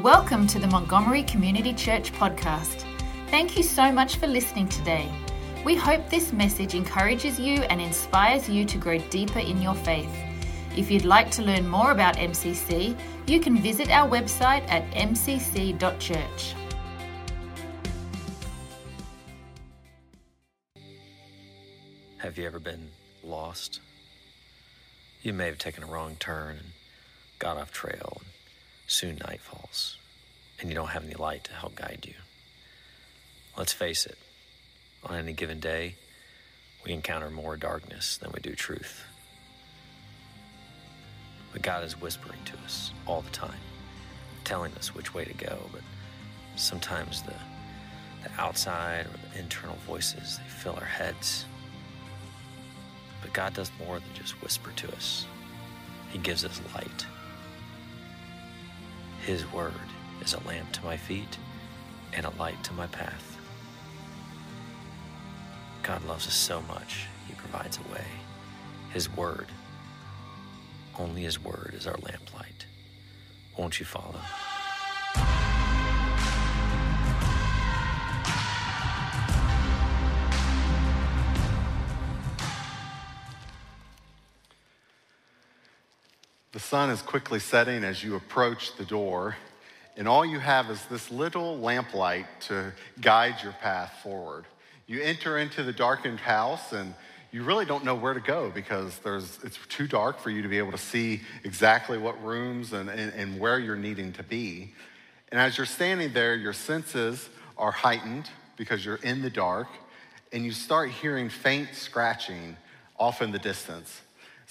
Welcome to the Montgomery Community Church podcast. Thank you so much for listening today. We hope this message encourages you and inspires you to grow deeper in your faith. If you'd like to learn more about MCC, you can visit our website at mcc.church. Have you ever been lost? You may have taken a wrong turn and got off trail, soon night falls, and you don't have any light to help guide you. Let's face it, on any given day, we encounter more darkness than we do truth. But God is whispering to us all the time, telling us which way to go, but sometimes the, the outside or the internal voices, they fill our heads. But God does more than just whisper to us. He gives us light. His word is a lamp to my feet and a light to my path. God loves us so much, He provides a way. His word, only His word is our lamplight. Won't you follow? Sun is quickly setting as you approach the door, and all you have is this little lamplight to guide your path forward. You enter into the darkened house, and you really don't know where to go because it's too dark for you to be able to see exactly what rooms and, and, and where you're needing to be. And as you're standing there, your senses are heightened because you're in the dark, and you start hearing faint scratching off in the distance.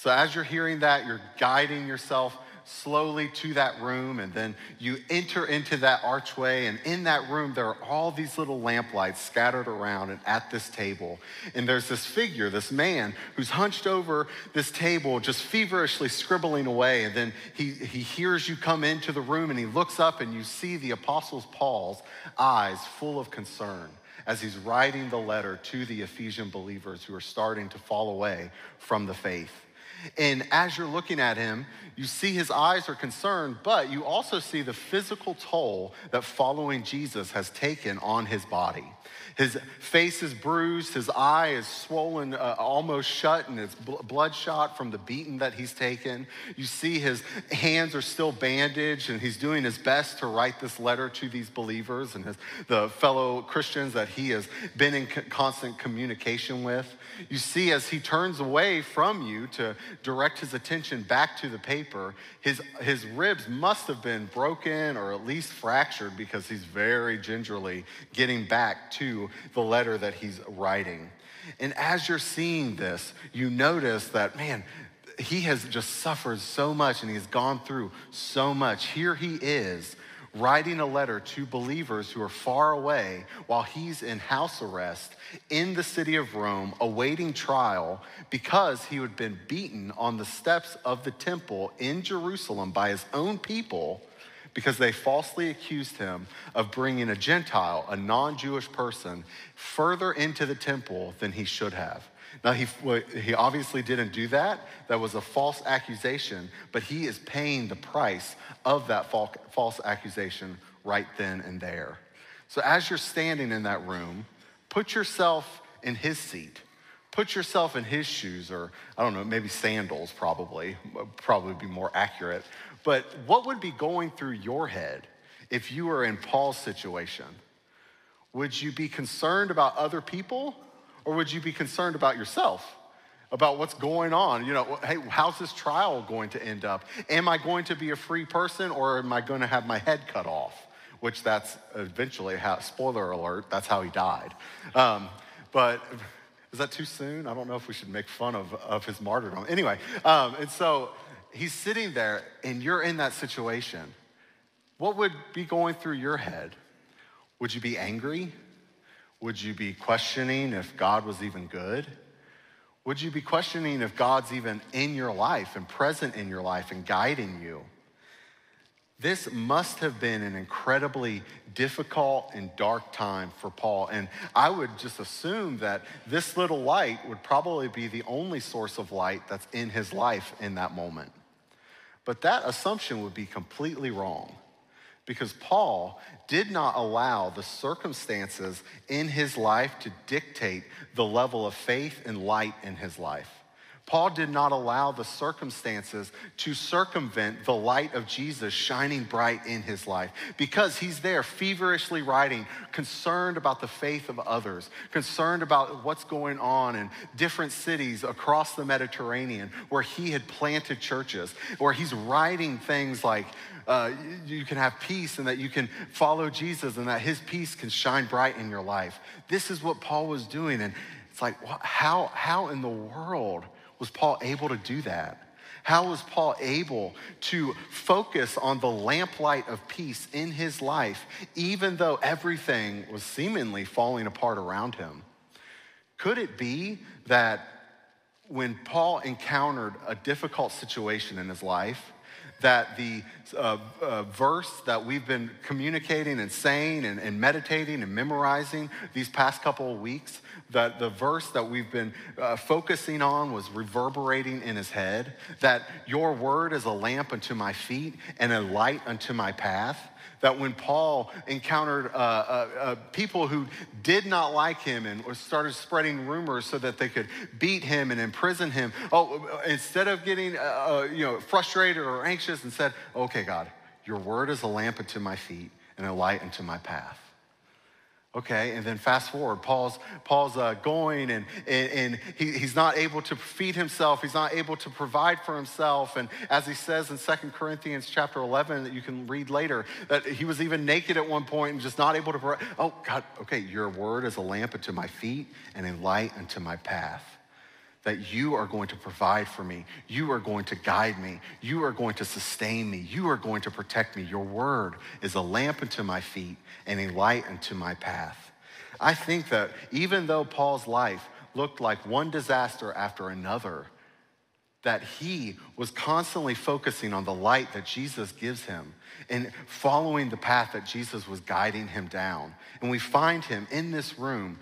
So as you're hearing that, you're guiding yourself slowly to that room, and then you enter into that archway. And in that room, there are all these little lamplights scattered around and at this table. And there's this figure, this man, who's hunched over this table, just feverishly scribbling away. And then he, he hears you come into the room, and he looks up, and you see the Apostle Paul's eyes full of concern as he's writing the letter to the Ephesian believers who are starting to fall away from the faith. And as you're looking at him, you see his eyes are concerned, but you also see the physical toll that following Jesus has taken on his body. His face is bruised, his eye is swollen uh, almost shut, and it's bl- bloodshot from the beating that he's taken. You see his hands are still bandaged, and he's doing his best to write this letter to these believers and his, the fellow Christians that he has been in co- constant communication with. You see, as he turns away from you to direct his attention back to the paper, his, his ribs must have been broken or at least fractured because he's very gingerly getting back to the letter that he's writing. And as you're seeing this, you notice that, man, he has just suffered so much and he's gone through so much. Here he is writing a letter to believers who are far away while he's in house arrest in the city of Rome, awaiting trial because he had been beaten on the steps of the temple in Jerusalem by his own people because they falsely accused him of bringing a Gentile, a non Jewish person, further into the temple than he should have. Now, he, he obviously didn't do that. That was a false accusation, but he is paying the price of that false accusation right then and there. So, as you're standing in that room, put yourself in his seat. Put yourself in his shoes, or I don't know, maybe sandals, probably, probably be more accurate. But what would be going through your head if you were in Paul's situation? Would you be concerned about other people, or would you be concerned about yourself? About what's going on? You know, hey, how's this trial going to end up? Am I going to be a free person, or am I going to have my head cut off? Which that's eventually how, spoiler alert, that's how he died. Um, but is that too soon? I don't know if we should make fun of, of his martyrdom. Anyway, um, and so he's sitting there and you're in that situation. What would be going through your head? Would you be angry? Would you be questioning if God was even good? Would you be questioning if God's even in your life and present in your life and guiding you? This must have been an incredibly difficult and dark time for Paul. And I would just assume that this little light would probably be the only source of light that's in his life in that moment. But that assumption would be completely wrong Because Paul did not allow the circumstances in his life to dictate the level of faith and light in his life. Paul did not allow the circumstances to circumvent the light of Jesus shining bright in his life because he's there feverishly writing, concerned about the faith of others, concerned about what's going on in different cities across the Mediterranean where he had planted churches, where he's writing things like, uh, you can have peace and that you can follow Jesus and that his peace can shine bright in your life. This is what Paul was doing. And it's like, how, how in the world? Was Paul able to do that? How was Paul able to focus on the lamplight of peace in his life, even though everything was seemingly falling apart around him? Could it be that when Paul encountered a difficult situation in his life, that the uh, uh, verse that we've been communicating and saying and, and, meditating and memorizing these past couple of weeks, that the verse that we've been uh, focusing on was reverberating in his head, that your word is a lamp unto my feet and a light unto my path that when Paul encountered uh, uh, uh, people who did not like him and started spreading rumors so that they could beat him and imprison him, oh, instead of getting uh, uh, you know, frustrated or anxious and said, okay, God, your word is a lamp unto my feet and a light unto my path. Okay, and then fast forward, Paul's, Paul's uh, going and, and, and he, he's not able to feed himself. He's not able to provide for himself. And as he says in Second Corinthians chapter 11 that you can read later, that he was even naked at one point and just not able to provide. Oh, God, okay, your word is a lamp unto my feet and a light unto my path that you are going to provide for me. You are going to guide me. You are going to sustain me. You are going to protect me. Your word is a lamp unto my feet and a light unto my path. I think that even though Paul's life looked like one disaster after another, that he was constantly focusing on the light that Jesus gives him and following the path that Jesus was guiding him down. And we find him in this room,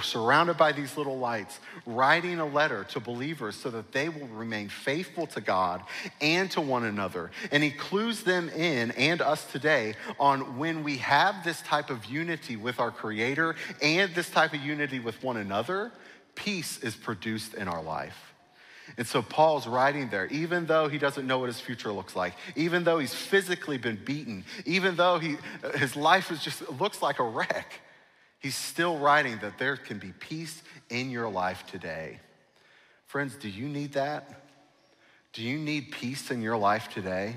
surrounded by these little lights, writing a letter to believers so that they will remain faithful to God and to one another. And he clues them in and us today on when we have this type of unity with our Creator and this type of unity with one another, peace is produced in our life. And so Paul's writing there, even though he doesn't know what his future looks like, even though he's physically been beaten, even though he, his life is just looks like a wreck, he's still writing that there can be peace in your life today. Friends, do you need that? Do you need peace in your life today?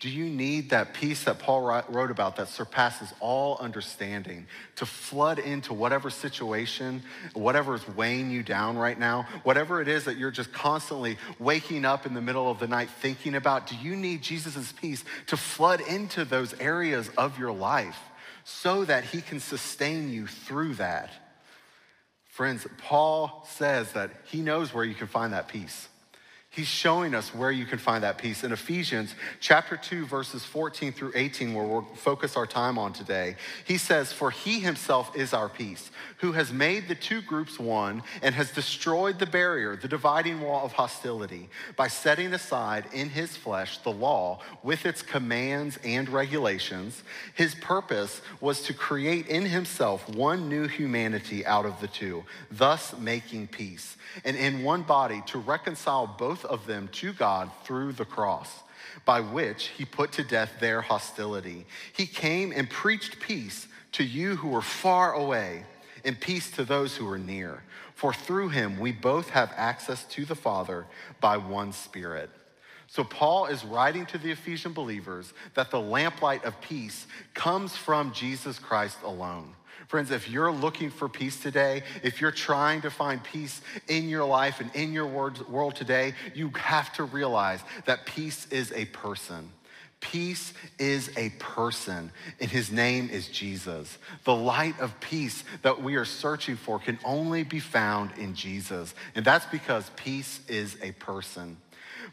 Do you need that peace that Paul wrote about that surpasses all understanding to flood into whatever situation, whatever is weighing you down right now, whatever it is that you're just constantly waking up in the middle of the night thinking about? Do you need Jesus' peace to flood into those areas of your life so that he can sustain you through that? Friends, Paul says that he knows where you can find that peace. He's showing us where you can find that peace. In Ephesians chapter 2, verses 14 through 18, where we'll focus our time on today, he says, For he himself is our peace, who has made the two groups one and has destroyed the barrier, the dividing wall of hostility, by setting aside in his flesh the law with its commands and regulations. His purpose was to create in himself one new humanity out of the two, thus making peace, and in one body to reconcile both of them to God through the cross, by which he put to death their hostility. He came and preached peace to you who were far away, and peace to those who were near. For through him we both have access to the Father by one Spirit. So, Paul is writing to the Ephesian believers that the lamplight of peace comes from Jesus Christ alone. Friends, if you're looking for peace today, if you're trying to find peace in your life and in your world today, you have to realize that peace is a person. Peace is a person, and his name is Jesus. The light of peace that we are searching for can only be found in Jesus, and that's because peace is a person.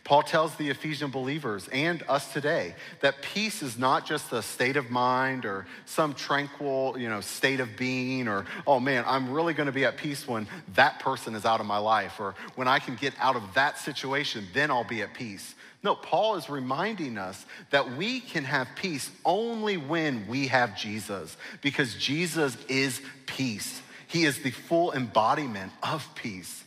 Paul tells the Ephesian believers and us today that peace is not just a state of mind or some tranquil, you know, state of being or, oh man, I'm really going to be at peace when that person is out of my life or when I can get out of that situation, then I'll be at peace. No, Paul is reminding us that we can have peace only when we have Jesus because Jesus is peace. He is the full embodiment of peace.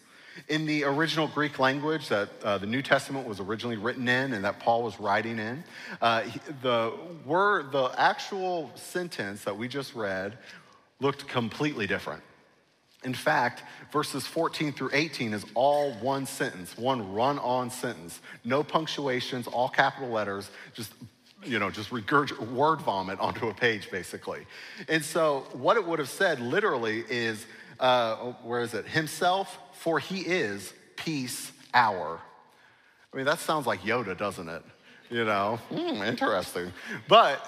In the original Greek language that uh, the New Testament was originally written in and that Paul was writing in, uh, the word, the actual sentence that we just read looked completely different. In fact, verses 14 through 18 is all one sentence, one run on sentence. No punctuations, all capital letters, just you know, just regurg- word vomit onto a page, basically. And so, what it would have said literally is, uh, where is it? Himself, for he is peace our. I mean, that sounds like Yoda, doesn't it? You know, mm, interesting. But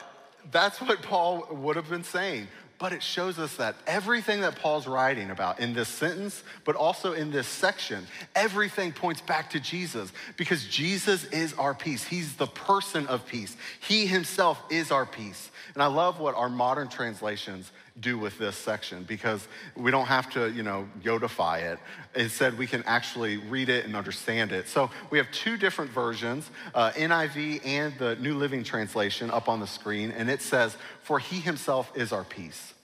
that's what Paul would have been saying. But it shows us that everything that Paul's writing about in this sentence, but also in this section, everything points back to Jesus because Jesus is our peace. He's the person of peace. He himself is our peace. And I love what our modern translations do with this section because we don't have to, you know, Yodify it. Instead, we can actually read it and understand it. So we have two different versions, uh, NIV and the New Living Translation up on the screen, and it says, For he himself is our peace.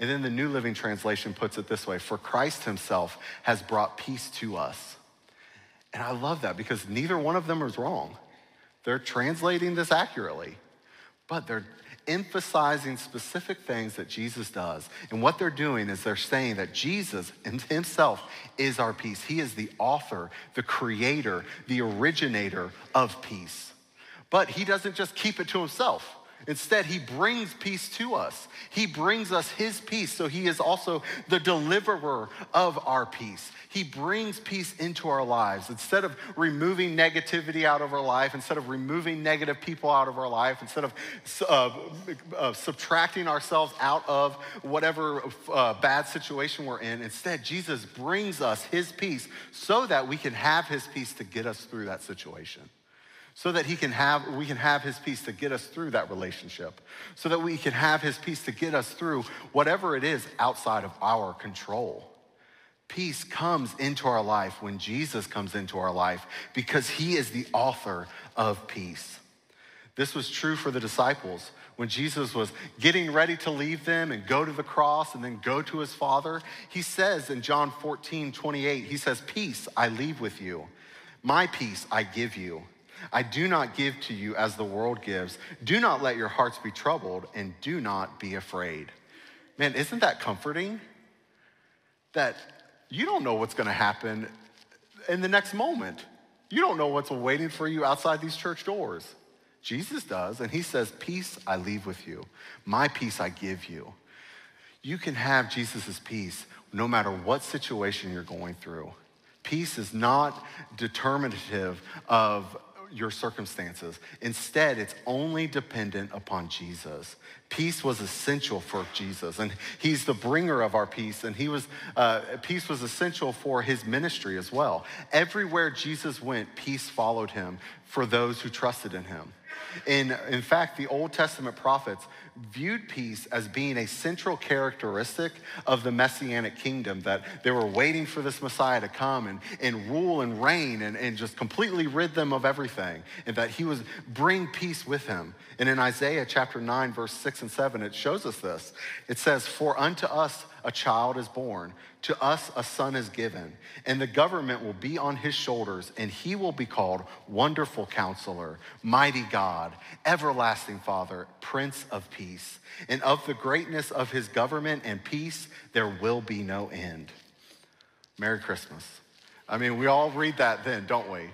And then the New Living Translation puts it this way For Christ himself has brought peace to us. And I love that because neither one of them is wrong. They're translating this accurately, but they're emphasizing specific things that Jesus does. And what they're doing is they're saying that Jesus himself is our peace. He is the author, the creator, the originator of peace. But he doesn't just keep it to himself. Instead, he brings peace to us. He brings us his peace. So he is also the deliverer of our peace. He brings peace into our lives. Instead of removing negativity out of our life, instead of removing negative people out of our life, instead of uh, uh, subtracting ourselves out of whatever uh, bad situation we're in, instead, Jesus brings us his peace so that we can have his peace to get us through that situation so that he can have we can have his peace to get us through that relationship so that we can have his peace to get us through whatever it is outside of our control. Peace comes into our life when jesus comes into our life because he is the author of peace. This was true for the disciples. When jesus was getting ready to leave them and go to the cross and then go to his father he says in john 14 28 he says peace i leave with you. My peace i give you I do not give to you as the world gives. Do not let your hearts be troubled and do not be afraid. Man, isn't that comforting? That you don't know what's going to happen in the next moment. You don't know what's waiting for you outside these church doors. Jesus does, and he says, Peace I leave with you, my peace I give you. You can have Jesus' peace no matter what situation you're going through. Peace is not determinative of your circumstances. Instead, it's only dependent upon Jesus. Peace was essential for Jesus, and He's the bringer of our peace, and He was uh, peace was essential for His ministry as well. Everywhere Jesus went, peace followed Him for those who trusted in Him. In, in fact, the Old Testament prophets viewed peace as being a central characteristic of the messianic kingdom, that they were waiting for this Messiah to come and, and rule and reign and, and just completely rid them of everything, and that he was bring peace with him. And in Isaiah chapter 9, verse 6 and 7, it shows us this. It says, For unto us a child is born, to us a son is given, and the government will be on his shoulders, and he will be called Wonderful Counselor, Mighty God, Everlasting Father, Prince of Peace. And of the greatness of his government and peace, there will be no end. Merry Christmas. I mean, we all read that then, don't we?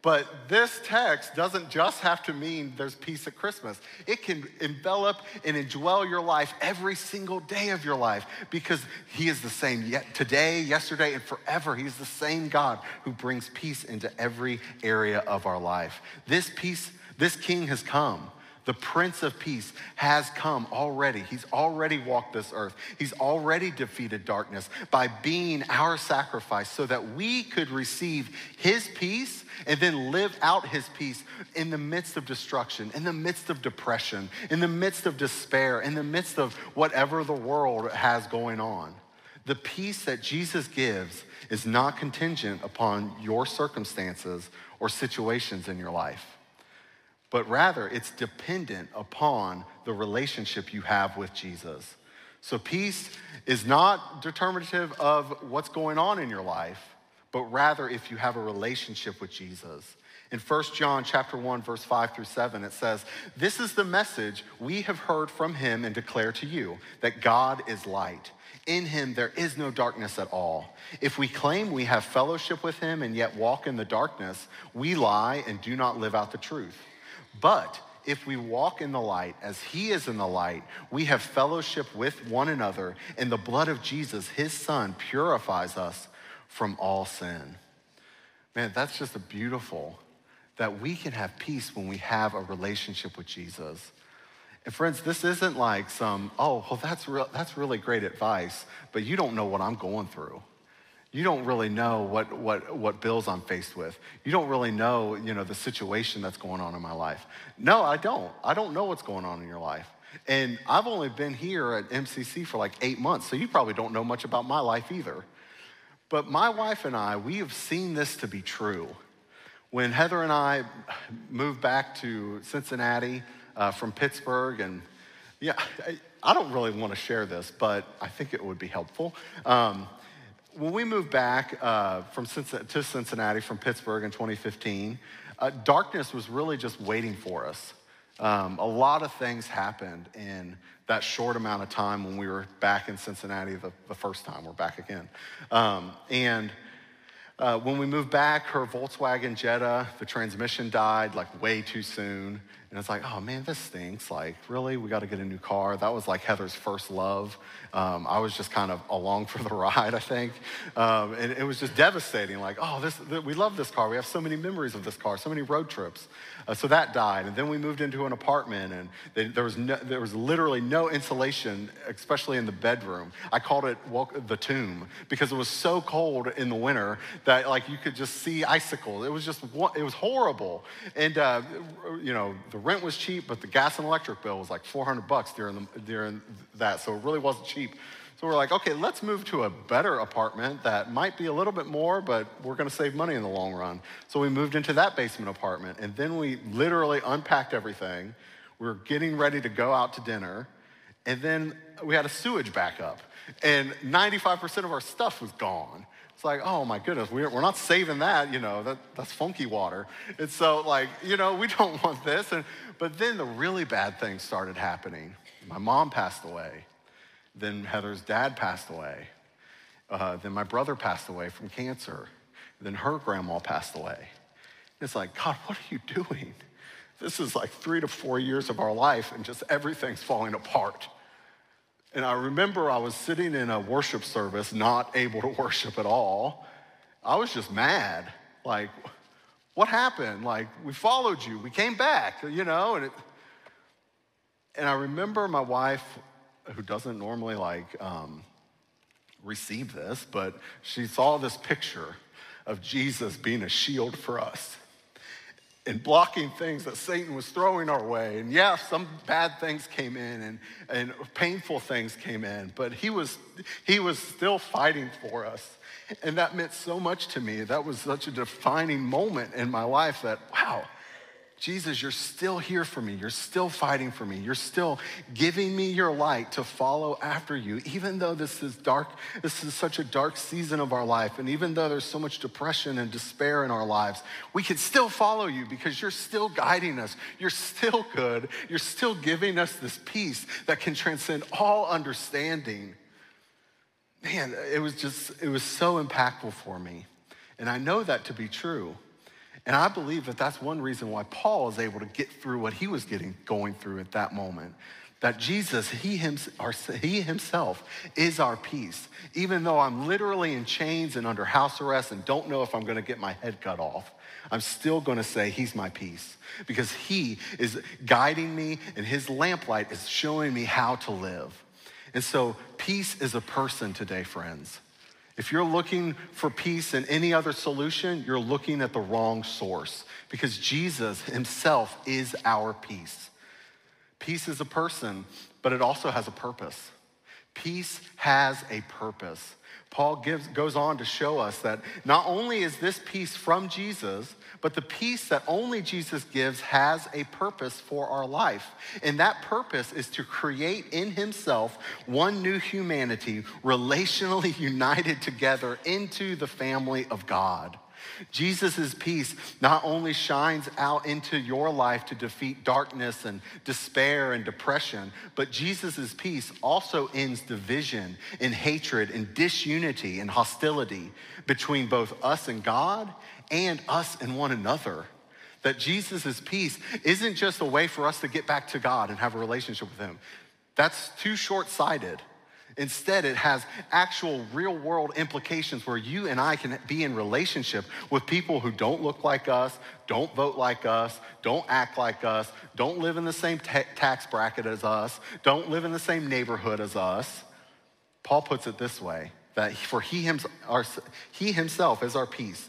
But this text doesn't just have to mean there's peace at Christmas. It can envelop and indwell your life every single day of your life because He is the same yet today, yesterday, and forever. He's the same God who brings peace into every area of our life. This peace, this King has come. The Prince of Peace has come already. He's already walked this earth. He's already defeated darkness by being our sacrifice so that we could receive His peace and then live out His peace in the midst of destruction, in the midst of depression, in the midst of despair, in the midst of whatever the world has going on. The peace that Jesus gives is not contingent upon your circumstances or situations in your life but rather it's dependent upon the relationship you have with Jesus. So peace is not determinative of what's going on in your life, but rather if you have a relationship with Jesus. In 1 John chapter 1 verse 5 through 7 it says, "This is the message we have heard from him and declare to you, that God is light. In him there is no darkness at all. If we claim we have fellowship with him and yet walk in the darkness, we lie and do not live out the truth." But if we walk in the light as he is in the light, we have fellowship with one another, and the blood of Jesus, his son, purifies us from all sin. Man, that's just a beautiful that we can have peace when we have a relationship with Jesus. And friends, this isn't like some, oh, well, that's, real, that's really great advice, but you don't know what I'm going through you don't really know what, what, what bills I'm faced with. You don't really know, you know, the situation that's going on in my life. No, I don't. I don't know what's going on in your life. And I've only been here at MCC for like eight months, so you probably don't know much about my life either. But my wife and I, we have seen this to be true. When Heather and I moved back to Cincinnati uh, from Pittsburgh, and yeah, I, I, don't really want to share this, but I think it would be helpful. Um, when we moved back uh, from to Cincinnati from Pittsburgh in 2015, uh, darkness was really just waiting for us. Um, a lot of things happened in that short amount of time when we were back in Cincinnati the, the first time. We're back again. Um, and uh, when we moved back, her Volkswagen Jetta, the transmission died like way too soon. And it's like, oh man, this stinks. Like, really? We got to get a new car. That was like Heather's first love. Um, I was just kind of along for the ride, I think. Um, and it was just devastating. Like, oh, this, we love this car. We have so many memories of this car, so many road trips. Uh, so that died. And then we moved into an apartment, and they, there, was no, there was literally no insulation, especially in the bedroom. I called it the tomb because it was so cold in the winter that like you could just see icicles. It was just, it was horrible. And, uh, you know, the rent was cheap, but the gas and electric bill was like 400 bucks during, the, during that. So it really wasn't cheap. So we're like, okay, let's move to a better apartment that might be a little bit more, but we're gonna save money in the long run. So we moved into that basement apartment, and then we literally unpacked everything. We were getting ready to go out to dinner, and then we had a sewage backup, and 95% of our stuff was gone. It's like, oh my goodness, we're, we're not saving that, you know, that, that's funky water. And so, like, you know, we don't want this. And, but then the really bad things started happening. My mom passed away. Then Heather's dad passed away. Uh, then my brother passed away from cancer. Then her grandma passed away. It's like, God, what are you doing? This is like three to four years of our life, and just everything's falling apart. And I remember I was sitting in a worship service, not able to worship at all. I was just mad. Like, what happened? Like, we followed you, we came back, you know? And, it, and I remember my wife who doesn't normally like um, receive this, but she saw this picture of Jesus being a shield for us and blocking things that Satan was throwing our way. And yeah, some bad things came in and, and painful things came in, but he was, he was still fighting for us. And that meant so much to me. That was such a defining moment in my life that, wow, Jesus, you're still here for me. You're still fighting for me. You're still giving me your light to follow after you, even though this is dark. This is such a dark season of our life. And even though there's so much depression and despair in our lives, we can still follow you because you're still guiding us. You're still good. You're still giving us this peace that can transcend all understanding. Man, it was just, it was so impactful for me. And I know that to be true. And I believe that that's one reason why Paul is able to get through what he was getting going through at that moment. that Jesus, he, himself is our peace. Even though I'm literally in chains and under house arrest and don't know if I'm going to get my head cut off, I'm still going to say he's my peace because he is guiding me and his lamplight is showing me how to live. And so, peace is a person today, friends. If you're looking for peace in any other solution, you're looking at the wrong source because Jesus himself is our peace. Peace is a person, but it also has a purpose. Peace has a purpose. Paul gives, goes on to show us that not only is this peace from Jesus, but the peace that only Jesus gives has a purpose for our life. And that purpose is to create in himself one new humanity relationally united together into the family of God. Jesus' peace not only shines out into your life to defeat darkness and despair and depression, but Jesus' peace also ends division and hatred and disunity and hostility between both us and God and us and one another. That Jesus' peace isn't just a way for us to get back to God and have a relationship with Him. That's too short sighted. Instead, it has actual real world implications where you and I can be in relationship with people who don't look like us, don't vote like us, don't act like us, don't live in the same ta- tax bracket as us, don't live in the same neighborhood as us. Paul puts it this way that for he, himself is our peace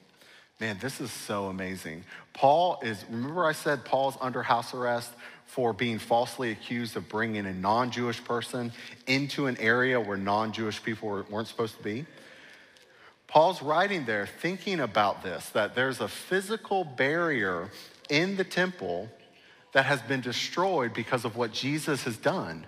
Man, this is so amazing. Paul is, remember I said Paul's under house arrest for being falsely accused of bringing a non Jewish person into an area where non Jewish people weren't supposed to be? Paul's writing there thinking about this that there's a physical barrier in the temple that has been destroyed because of what Jesus has done.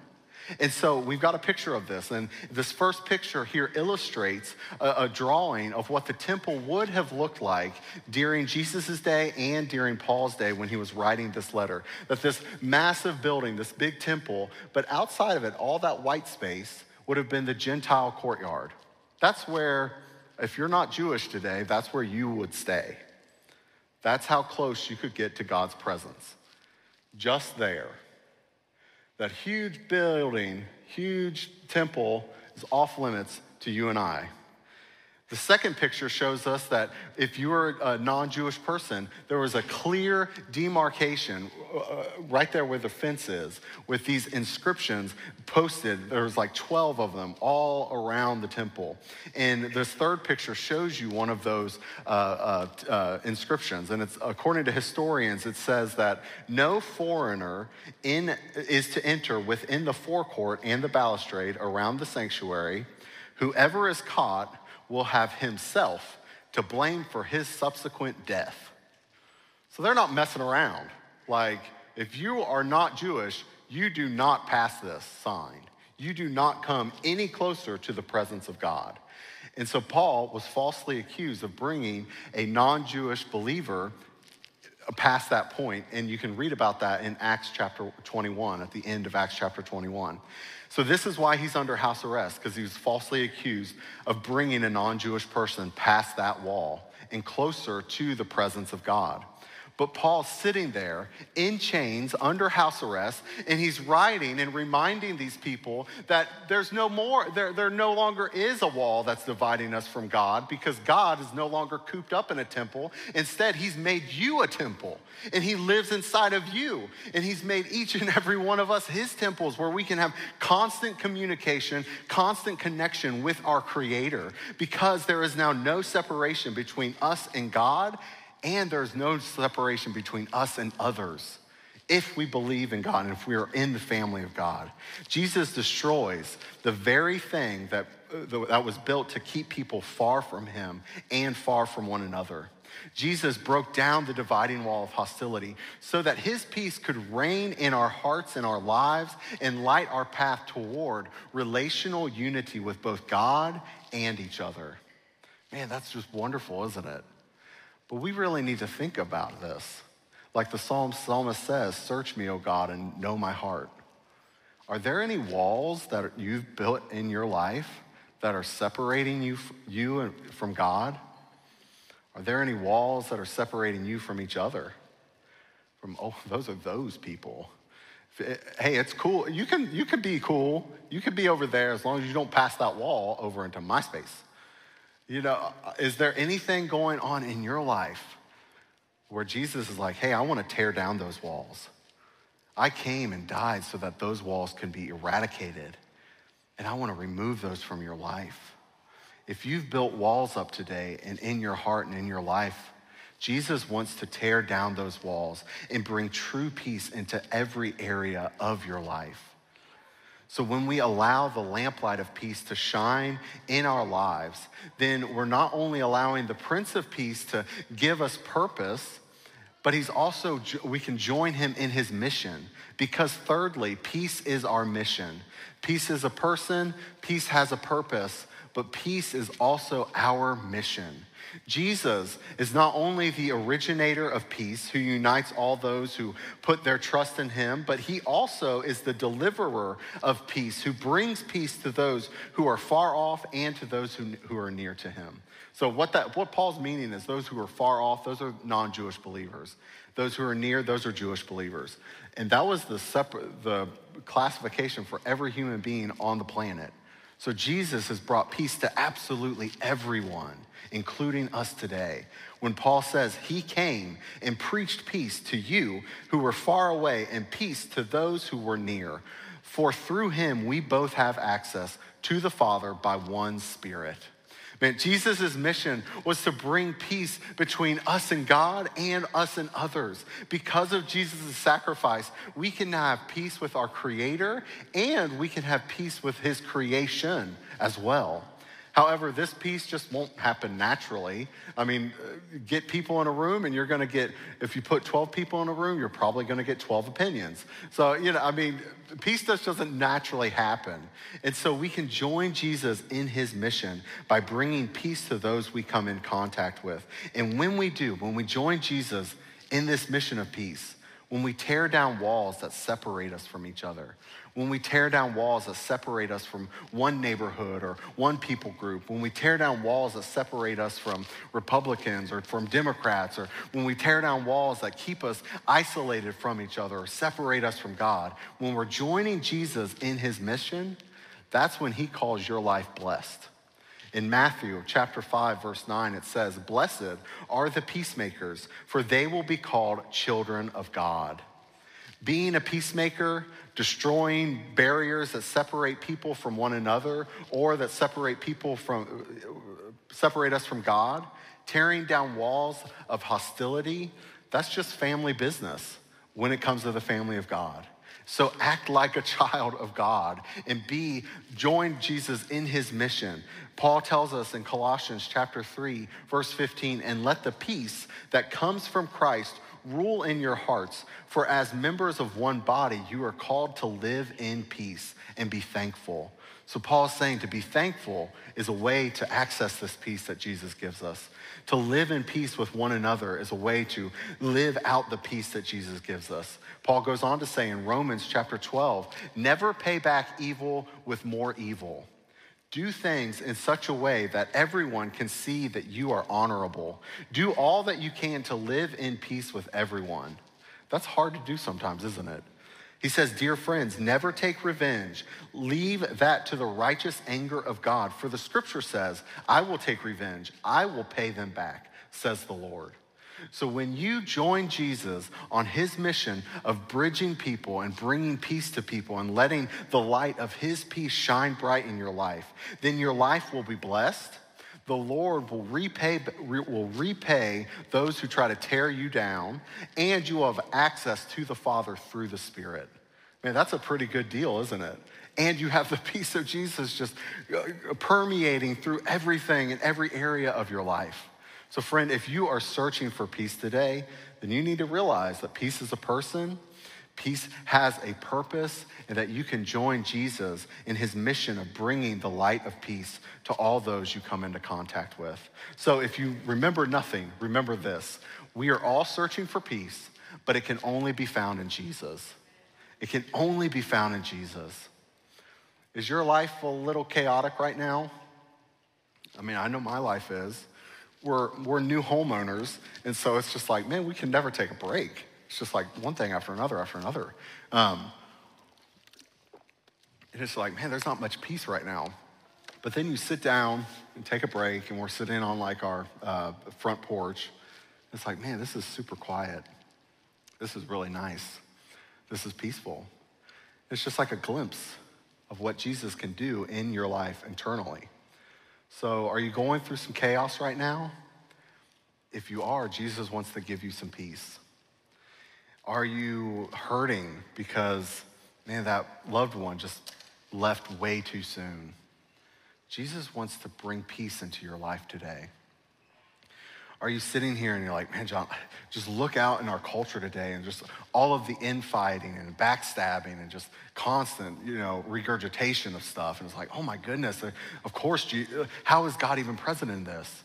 And so we've got a picture of this. And this first picture here illustrates a, a, drawing of what the temple would have looked like during Jesus' day and during Paul's day when he was writing this letter. That this massive building, this big temple, but outside of it, all that white space would have been the Gentile courtyard. That's where, if you're not Jewish today, that's where you would stay. That's how close you could get to God's presence. Just there. That huge building, huge temple is off limits to you and I. The second picture shows us that if you were a non Jewish person, there was a clear demarcation uh, right there where the fence is with these inscriptions posted. There was like 12 of them all around the temple. And this third picture shows you one of those uh, uh, uh inscriptions. And it's according to historians, it says that no foreigner in, is to enter within the forecourt and the balustrade around the sanctuary. Whoever is caught will have himself to blame for his subsequent death. So they're not messing around. Like, if you are not Jewish, you do not pass this sign. You do not come any closer to the presence of God. And so Paul was falsely accused of bringing a non Jewish believer past that point, and you can read about that in Acts chapter 21, at the end of Acts chapter 21. So, this is why he's under house arrest, because he was falsely accused of bringing a non Jewish person past that wall and closer to the presence of God. But Paul's sitting there in chains under house arrest, and he's writing and reminding these people that there's no more, there, there no longer is a wall that's dividing us from God because God is no longer cooped up in a temple. Instead, he's made you a temple, and he lives inside of you. And he's made each and every one of us his temples where we can have constant communication, constant connection with our Creator because there is now no separation between us and God and there's no separation between us and others if we believe in God and if we are in the family of God. Jesus destroys the very thing that, uh, that was built to keep people far from him and far from one another. Jesus broke down the dividing wall of hostility so that his peace could reign in our hearts and our lives and light our path toward relational unity with both God and each other. Man, that's just wonderful, isn't it? But we really need to think about this. Like the Psalm psalmist says, Search me, O God, and know my heart. Are there any walls that you've built in your life that are separating you, you from God? Are there any walls that are separating you from each other? From, oh, those are those people. Hey, it's cool. You can, you can be cool. You can be over there as long as you don't pass that wall over into my space. You know, is there anything going on in your life where Jesus is like, hey, I want to tear down those walls? I came and died so that those walls can be eradicated. And I want to remove those from your life. If you've built walls up today and in your heart and in your life, Jesus wants to tear down those walls and bring true peace into every area of your life. So when we allow the lamplight of peace to shine in our lives, then we're not only allowing the Prince of Peace to give us purpose, but he's also, we can join him in his mission. Because thirdly, peace is our mission. Peace is a person, peace has a purpose, but peace is also our mission. Jesus is not only the originator of peace who unites all those who put their trust in him, but he also is the deliverer of peace who brings peace to those who are far off and to those who, who are near to him. So what that what Paul's meaning is those who are far off, those are non-Jewish believers. Those who are near, those are Jewish believers. And that was the separate the classification for every human being on the planet. So Jesus has brought peace to absolutely everyone, including us today. When Paul says he came and preached peace to you who were far away and peace to those who were near. For through him we both have access to the Father by one Spirit. Man, Jesus' mission was to bring peace between us and God and us and others. Because of Jesus' sacrifice, we can now have peace with our Creator and we can have peace with His creation as well. However, this peace just won't happen naturally. I mean, uh, get people in a room and you're going to get, if you put 12 people in a room, you're probably going to get 12 opinions. So, you know, I mean, peace just doesn't naturally happen. And so we can join Jesus in his mission by bringing peace to those we come in contact with. And when we do, when we join Jesus in this mission of peace, when we tear down walls that separate us from each other, when we tear down walls that separate us from one neighborhood or one people group, when we tear down walls that separate us from Republicans or from Democrats, or when we tear down walls that keep us isolated from each other or separate us from God, when we're joining Jesus in his mission, that's when he calls your life blessed. In Matthew chapter 5 verse 9 it says, "Blessed are the peacemakers, for they will be called children of God." Being a peacemaker, destroying barriers that separate people from one another or that separate people from separate us from God, tearing down walls of hostility, that's just family business when it comes to the family of God. So act like a child of God and be join Jesus in his mission. Paul tells us in Colossians chapter 3 verse 15 and let the peace that comes from Christ rule in your hearts. For as members of one body, you are called to live in peace and be thankful. So Paul is saying to be thankful is a way to access this peace that Jesus gives us. To live in peace with one another is a way to live out the peace that Jesus gives us. Paul goes on to say in Romans chapter 12, never pay back evil with more evil. Do things in such a way that everyone can see that you are honorable. Do all that you can to live in peace with everyone. That's hard to do sometimes, isn't it? He says, Dear friends, never take revenge. Leave that to the righteous anger of God. For the scripture says, I will take revenge, I will pay them back, says the Lord. So when you join Jesus on his mission of bridging people and bringing peace to people and letting the light of his peace shine bright in your life, then your life will be blessed. The Lord will repay, will repay those who try to tear you down, and you will have access to the Father through the Spirit. Man, that's a pretty good deal, isn't it? And you have the peace of Jesus just uh, permeating through everything in every area of your life. So, friend, if you are searching for peace today, then you need to realize that peace is a person, peace has a purpose, and that you can join Jesus in his mission of bringing the light of peace to all those you come into contact with. So, if you remember nothing, remember this we are all searching for peace, but it can only be found in Jesus. It can only be found in Jesus. Is your life a little chaotic right now? I mean, I know my life is we're, we're new homeowners, and so it's just like, man, we can never take a break. It's just like one thing after another after another. Um, and it's like, man, there's not much peace right now. But then you sit down and take a break, and we're sitting on like our uh, front porch. It's like, man, this is super quiet. This is really nice. This is peaceful. It's just like a glimpse of what Jesus can do in your life internally. So, are you going through some chaos right now? If you are, Jesus wants to give you some peace. Are you hurting because, man, that loved one just left way too soon? Jesus wants to bring peace into your life today. Are you sitting here and you're like, man, John, just look out in our culture today and just all of the infighting and backstabbing and just constant, you know, regurgitation of stuff. And it's like, oh my goodness, uh, of course, uh, how is God even present in this?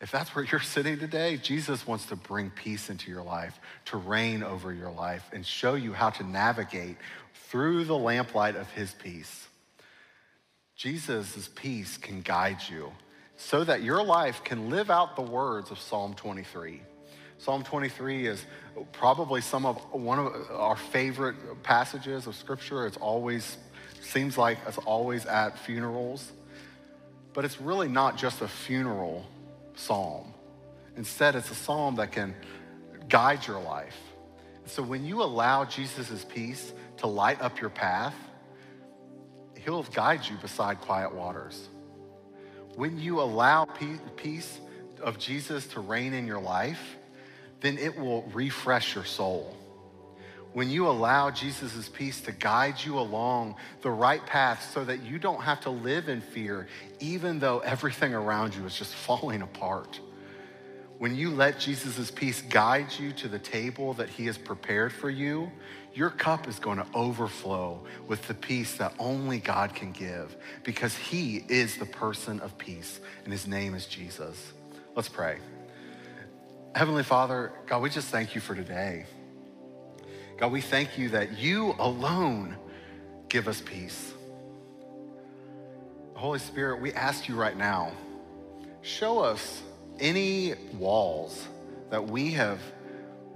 If that's where you're sitting today, Jesus wants to bring peace into your life, to reign over your life, and show you how to navigate through the lamplight of his peace. Jesus' peace can guide you so that your life can live out the words of Psalm 23. Psalm 23 is probably some of one of our favorite passages of scripture. It's always seems like it's always at funerals. But it's really not just a funeral psalm. Instead, it's a psalm that can guide your life. So when you allow Jesus' peace to light up your path, he'll guide you beside quiet waters. When you allow peace of Jesus to reign in your life, then it will refresh your soul. When you allow Jesus' peace to guide you along the right path so that you don't have to live in fear, even though everything around you is just falling apart. When you let Jesus' peace guide you to the table that he has prepared for you, your cup is going to overflow with the peace that only God can give because He is the person of peace and His name is Jesus. Let's pray. Heavenly Father, God, we just thank you for today. God, we thank you that you alone give us peace. Holy Spirit, we ask you right now, show us any walls that we have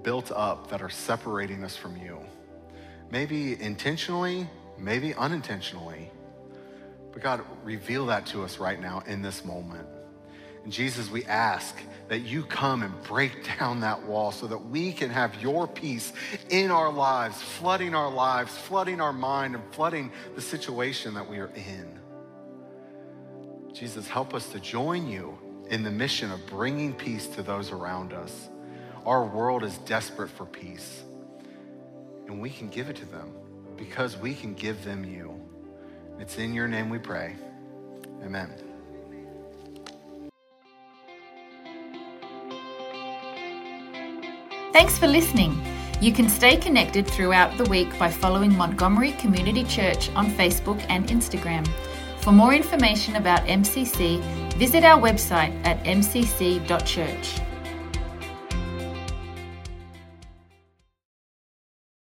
built up that are separating us from you maybe intentionally, maybe unintentionally. But God, reveal that to us right now in this moment. And Jesus, we ask that you come and break down that wall so that we can have your peace in our lives, flooding our lives, flooding our mind, and flooding the situation that we are in. Jesus, help us to join you in the mission of bringing peace to those around us. Our world is desperate for peace and we can give it to them because we can give them you. It's in your name we pray. Amen. Thanks for listening. You can stay connected throughout the week by following Montgomery Community Church on Facebook and Instagram. For more information about MCC, visit our website at mcc.church.